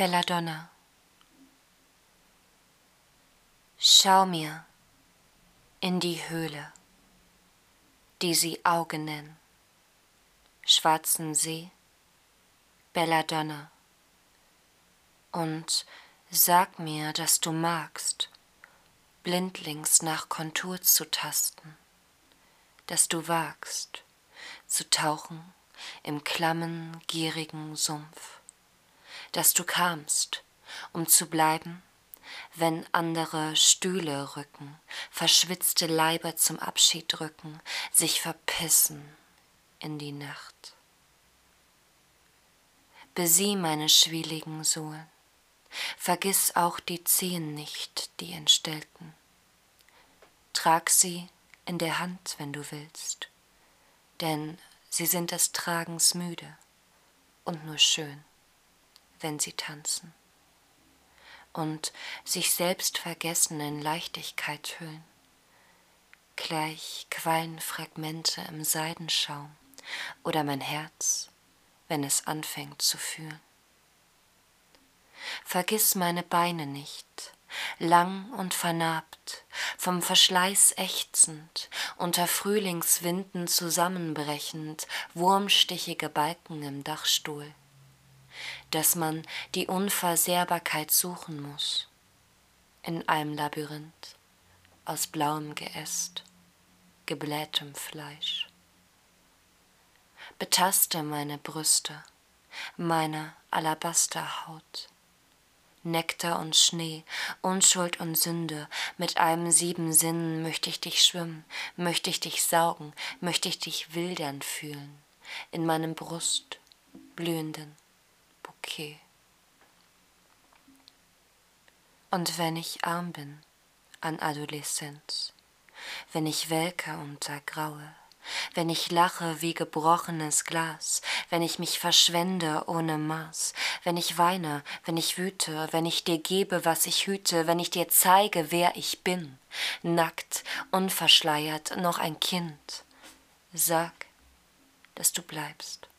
Belladonna, schau mir in die Höhle, die sie Auge nennen, schwarzen See, Belladonna, und sag mir, dass du magst, blindlings nach Kontur zu tasten, dass du wagst, zu tauchen im klammen, gierigen Sumpf dass du kamst, um zu bleiben, wenn andere Stühle rücken, verschwitzte Leiber zum Abschied drücken, sich verpissen in die Nacht. Besieh meine schwieligen Sohlen, vergiss auch die Zehen nicht, die entstellten. Trag sie in der Hand, wenn du willst, denn sie sind des Tragens müde und nur schön wenn sie tanzen und sich selbst vergessen in Leichtigkeit hüllen. Gleich quallen Fragmente im Seidenschaum oder mein Herz, wenn es anfängt zu fühlen. Vergiss meine Beine nicht, lang und vernarbt, vom Verschleiß ächzend, unter Frühlingswinden zusammenbrechend, wurmstichige Balken im Dachstuhl dass man die Unversehrbarkeit suchen muss in einem Labyrinth aus blauem Geäst, geblähtem Fleisch. Betaste meine Brüste, meine Alabasterhaut. Nektar und Schnee, Unschuld und Sünde, mit einem sieben Sinnen möchte ich dich schwimmen, möchte ich dich saugen, möchte ich dich wildern fühlen, in meinem Brust blühenden okay. Und wenn ich arm bin an Adoleszenz, wenn ich welke und ergraue, wenn ich lache wie gebrochenes Glas, wenn ich mich verschwende ohne Maß, wenn ich weine, wenn ich wüte, wenn ich dir gebe, was ich hüte, wenn ich dir zeige, wer ich bin, nackt, unverschleiert, noch ein Kind, sag, dass du bleibst